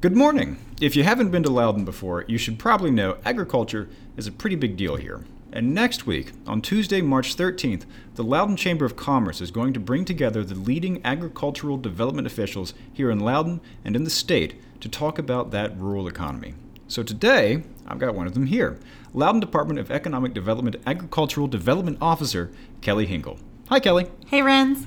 Good morning. If you haven't been to Loudoun before, you should probably know agriculture is a pretty big deal here. And next week, on Tuesday, March 13th, the Loudoun Chamber of Commerce is going to bring together the leading agricultural development officials here in Loudoun and in the state to talk about that rural economy. So today, I've got one of them here Loudon Department of Economic Development Agricultural Development Officer, Kelly Hinkle. Hi, Kelly. Hey, Renss.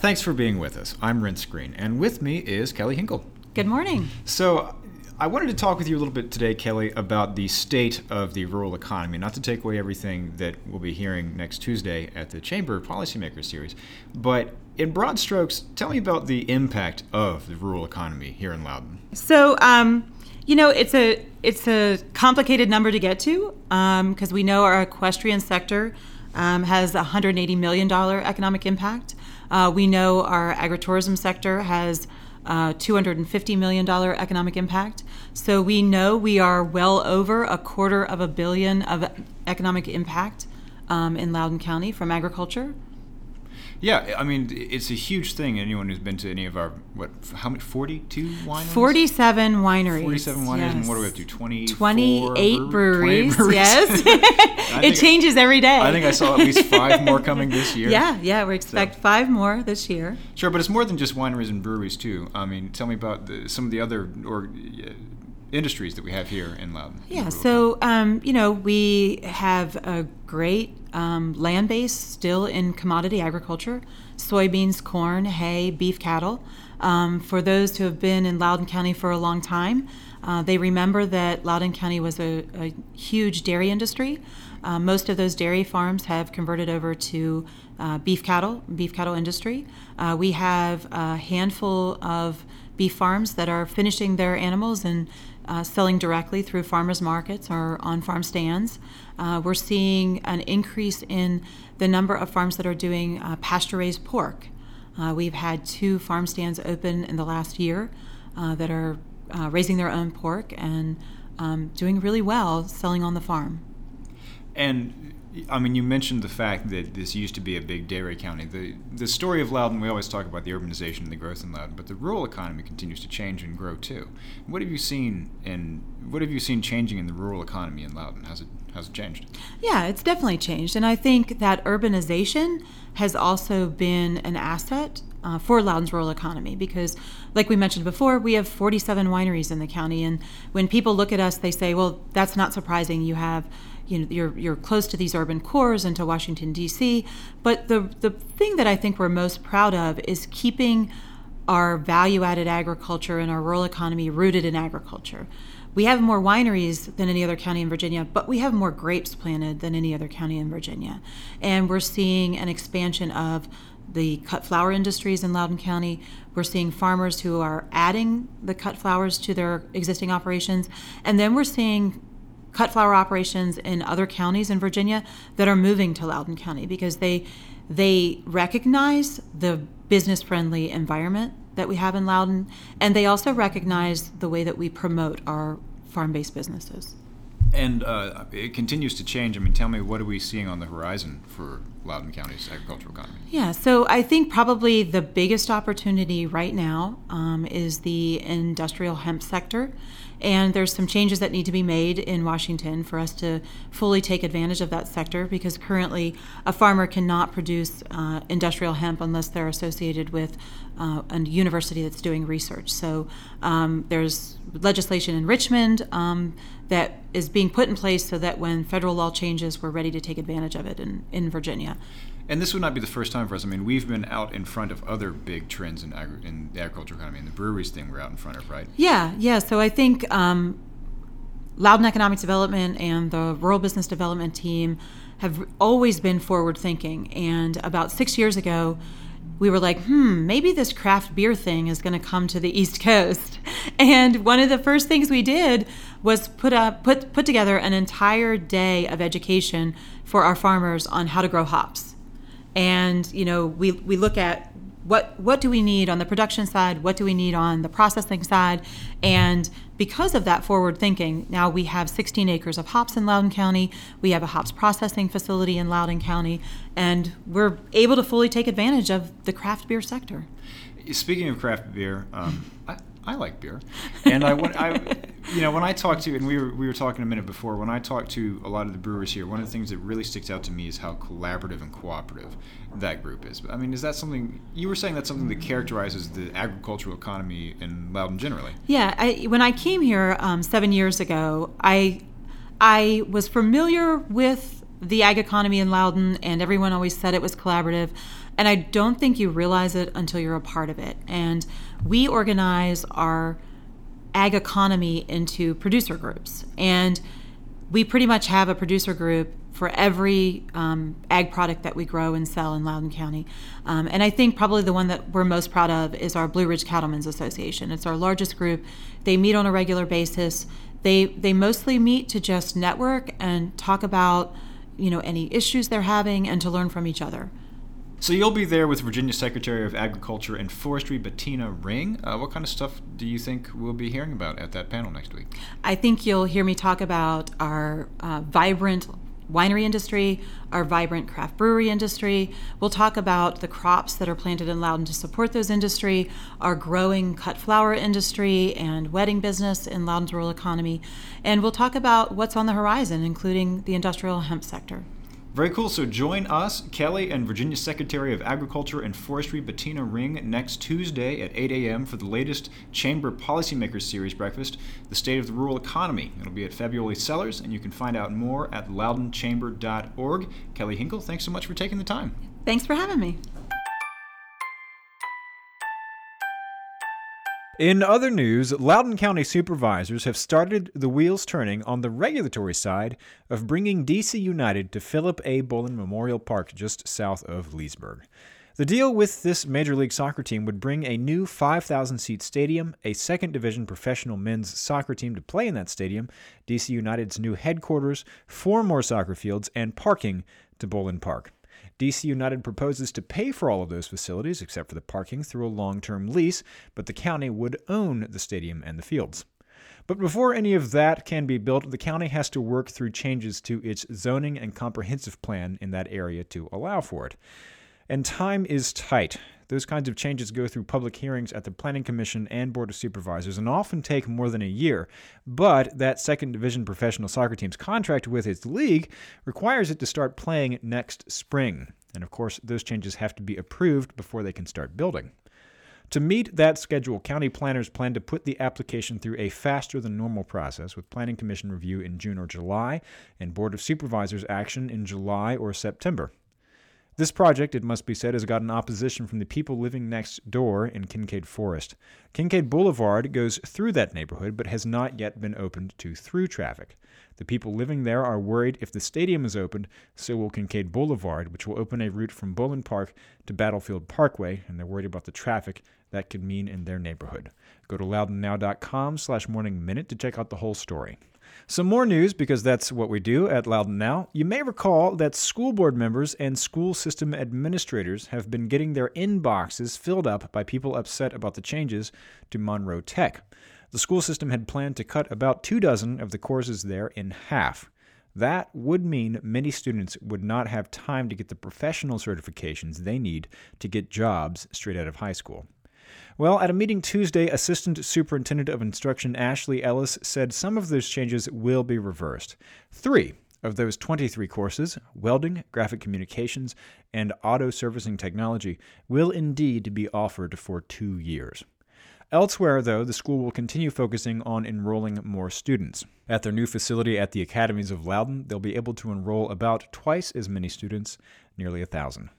Thanks for being with us. I'm Renss Greene, and with me is Kelly Hinkle. Good morning. So, I wanted to talk with you a little bit today, Kelly, about the state of the rural economy. Not to take away everything that we'll be hearing next Tuesday at the Chamber Policymaker Series, but in broad strokes, tell me about the impact of the rural economy here in Loudoun. So, um, you know, it's a it's a complicated number to get to because um, we know our equestrian sector um, has a 180 million dollar economic impact. Uh, we know our agritourism sector has uh, $250 million economic impact. So we know we are well over a quarter of a billion of economic impact um, in Loudoun County from agriculture. Yeah, I mean, it's a huge thing. Anyone who's been to any of our, what, how many, 42 wineries? 47 wineries. 47 wineries, yes. and what do we have to do? 20, 28 breweries, breweries. yes. it changes every day. I think I saw at least five more coming this year. Yeah, yeah, we expect so. five more this year. Sure, but it's more than just wineries and breweries, too. I mean, tell me about the, some of the other or, uh, industries that we have here in Loudoun. Yeah, so, um, you know, we have a great um, land base still in commodity agriculture soybeans, corn, hay, beef cattle. Um, for those who have been in Loudoun County for a long time, uh, they remember that Loudoun County was a, a huge dairy industry. Uh, most of those dairy farms have converted over to uh, beef cattle, beef cattle industry. Uh, we have a handful of beef farms that are finishing their animals and uh, selling directly through farmers markets or on farm stands. Uh, we're seeing an increase in the number of farms that are doing uh, pasture raised pork. Uh, we've had two farm stands open in the last year uh, that are uh, raising their own pork and um, doing really well selling on the farm. And I mean, you mentioned the fact that this used to be a big dairy county. The the story of Loudoun, we always talk about the urbanization and the growth in Loudoun, but the rural economy continues to change and grow too. What have you seen and what have you seen changing in the rural economy in Loudoun? Has it has it changed? Yeah, it's definitely changed, and I think that urbanization has also been an asset uh, for Loudoun's rural economy because, like we mentioned before, we have 47 wineries in the county, and when people look at us, they say, "Well, that's not surprising. You have." You know you're you're close to these urban cores and to Washington D.C. But the the thing that I think we're most proud of is keeping our value-added agriculture and our rural economy rooted in agriculture. We have more wineries than any other county in Virginia, but we have more grapes planted than any other county in Virginia. And we're seeing an expansion of the cut flower industries in Loudoun County. We're seeing farmers who are adding the cut flowers to their existing operations. And then we're seeing cut flower operations in other counties in Virginia that are moving to Loudoun County because they they recognize the business friendly environment that we have in Loudoun and they also recognize the way that we promote our farm based businesses. And uh, it continues to change. I mean, tell me, what are we seeing on the horizon for Loudoun County's agricultural economy? Yeah, so I think probably the biggest opportunity right now um, is the industrial hemp sector. And there's some changes that need to be made in Washington for us to fully take advantage of that sector because currently a farmer cannot produce uh, industrial hemp unless they're associated with uh, a university that's doing research. So um, there's legislation in Richmond um, that is being put in place so that when federal law changes, we're ready to take advantage of it in, in Virginia. And this would not be the first time for us. I mean, we've been out in front of other big trends in, agri- in the agriculture economy. And the breweries thing we're out in front of, right? Yeah, yeah. So I think um, Loudoun Economic Development and the Rural Business Development team have always been forward thinking. And about six years ago, we were like, hmm, maybe this craft beer thing is going to come to the East Coast. And one of the first things we did was put up put put together an entire day of education for our farmers on how to grow hops. And you know, we we look at what what do we need on the production side, what do we need on the processing side, and because of that forward thinking, now we have 16 acres of hops in loudoun County. We have a hops processing facility in loudoun County, and we're able to fully take advantage of the craft beer sector. Speaking of craft beer, um, I, I like beer, and I, I, you know, when I talk to, and we were we were talking a minute before, when I talk to a lot of the brewers here, one of the things that really sticks out to me is how collaborative and cooperative that group is. I mean, is that something you were saying? That's something that characterizes the agricultural economy in Loudoun generally. Yeah, I, when I came here um, seven years ago, I I was familiar with the ag economy in Loudoun, and everyone always said it was collaborative. And I don't think you realize it until you're a part of it. And we organize our ag economy into producer groups. And we pretty much have a producer group for every um, ag product that we grow and sell in Loudoun County. Um, and I think probably the one that we're most proud of is our Blue Ridge Cattlemen's Association. It's our largest group. They meet on a regular basis. They they mostly meet to just network and talk about you know any issues they're having and to learn from each other. So you'll be there with Virginia Secretary of Agriculture and Forestry Bettina Ring. Uh, what kind of stuff do you think we'll be hearing about at that panel next week? I think you'll hear me talk about our uh, vibrant winery industry, our vibrant craft brewery industry. We'll talk about the crops that are planted in Loudoun to support those industry, our growing cut flower industry and wedding business in Loudoun's rural economy, and we'll talk about what's on the horizon, including the industrial hemp sector. Very cool. So join us, Kelly, and Virginia Secretary of Agriculture and Forestry Bettina Ring next Tuesday at 8 a.m. for the latest Chamber Policymakers Series breakfast, The State of the Rural Economy. It'll be at February Cellars, and you can find out more at loudounchamber.org. Kelly Hinkle, thanks so much for taking the time. Thanks for having me. In other news, Loudoun County supervisors have started the wheels turning on the regulatory side of bringing DC United to Philip A. Bolen Memorial Park just south of Leesburg. The deal with this Major League Soccer team would bring a new 5,000 seat stadium, a second division professional men's soccer team to play in that stadium, DC United's new headquarters, four more soccer fields, and parking to Bolen Park. DC United proposes to pay for all of those facilities, except for the parking, through a long term lease, but the county would own the stadium and the fields. But before any of that can be built, the county has to work through changes to its zoning and comprehensive plan in that area to allow for it. And time is tight. Those kinds of changes go through public hearings at the Planning Commission and Board of Supervisors and often take more than a year. But that second division professional soccer team's contract with its league requires it to start playing next spring. And of course, those changes have to be approved before they can start building. To meet that schedule, county planners plan to put the application through a faster than normal process with Planning Commission review in June or July and Board of Supervisors action in July or September. This project, it must be said, has gotten opposition from the people living next door in Kincaid Forest. Kincaid Boulevard goes through that neighborhood but has not yet been opened to through traffic. The people living there are worried if the stadium is opened, so will Kincaid Boulevard, which will open a route from Bolen Park to Battlefield Parkway, and they're worried about the traffic that could mean in their neighborhood. Go to loudounnow.com slash morning minute to check out the whole story. Some more news, because that's what we do at Loudoun Now. You may recall that school board members and school system administrators have been getting their inboxes filled up by people upset about the changes to Monroe Tech. The school system had planned to cut about two dozen of the courses there in half. That would mean many students would not have time to get the professional certifications they need to get jobs straight out of high school. Well, at a meeting Tuesday, Assistant Superintendent of Instruction Ashley Ellis said some of those changes will be reversed. Three of those 23 courses, welding, graphic communications, and auto servicing technology, will indeed be offered for two years. Elsewhere, though, the school will continue focusing on enrolling more students. At their new facility at the Academies of Loudoun, they'll be able to enroll about twice as many students, nearly a thousand.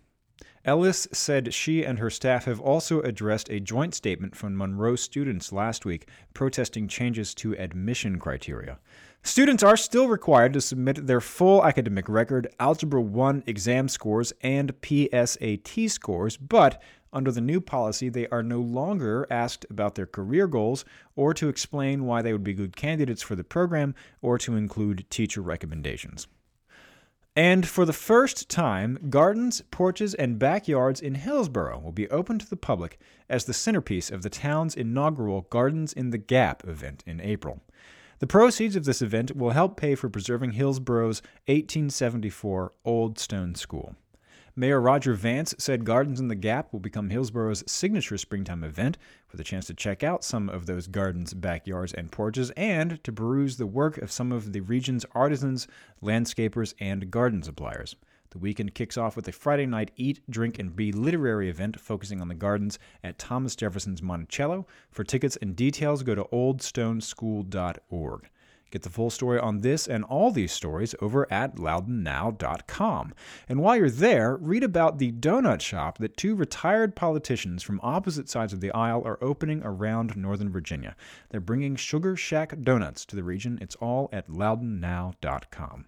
Ellis said she and her staff have also addressed a joint statement from Monroe students last week protesting changes to admission criteria. Students are still required to submit their full academic record, Algebra 1 exam scores, and PSAT scores, but under the new policy, they are no longer asked about their career goals or to explain why they would be good candidates for the program or to include teacher recommendations. And for the first time, gardens, porches, and backyards in Hillsboro will be open to the public as the centerpiece of the town's inaugural Gardens in the Gap event in April. The proceeds of this event will help pay for preserving Hillsboro's 1874 Old Stone School. Mayor Roger Vance said Gardens in the Gap will become Hillsboro's signature springtime event, with a chance to check out some of those gardens, backyards, and porches, and to peruse the work of some of the region's artisans, landscapers, and garden suppliers. The weekend kicks off with a Friday night eat, drink, and be literary event focusing on the gardens at Thomas Jefferson's Monticello. For tickets and details, go to oldstoneschool.org. Get the full story on this and all these stories over at loudounnow.com. And while you're there, read about the donut shop that two retired politicians from opposite sides of the aisle are opening around Northern Virginia. They're bringing Sugar Shack donuts to the region. It's all at loudounnow.com.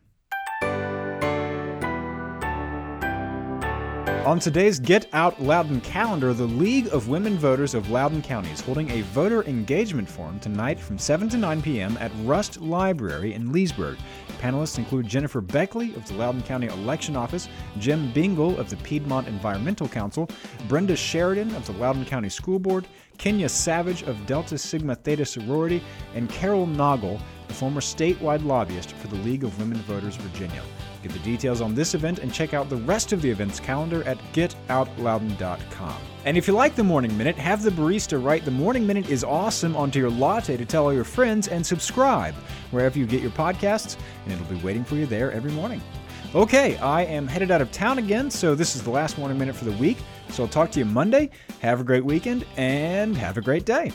On today's Get Out Loudoun calendar, the League of Women Voters of Loudoun County is holding a voter engagement forum tonight from 7 to 9 p.m. at Rust Library in Leesburg. Panelists include Jennifer Beckley of the Loudoun County Election Office, Gem Bingol of the Piedmont Environmental Council, Brenda Sheridan of the Loudoun County School Board, Kenya Savage of Delta Sigma Theta Sorority, and Carol Noggle, the former statewide lobbyist for the League of Women Voters Virginia. Get the details on this event and check out the rest of the event's calendar at getoutloudoun.com. And if you like the Morning Minute, have the barista write the Morning Minute is awesome onto your latte to tell all your friends and subscribe wherever you get your podcasts, and it'll be waiting for you there every morning. Okay, I am headed out of town again, so this is the last Morning Minute for the week. So I'll talk to you Monday. Have a great weekend and have a great day.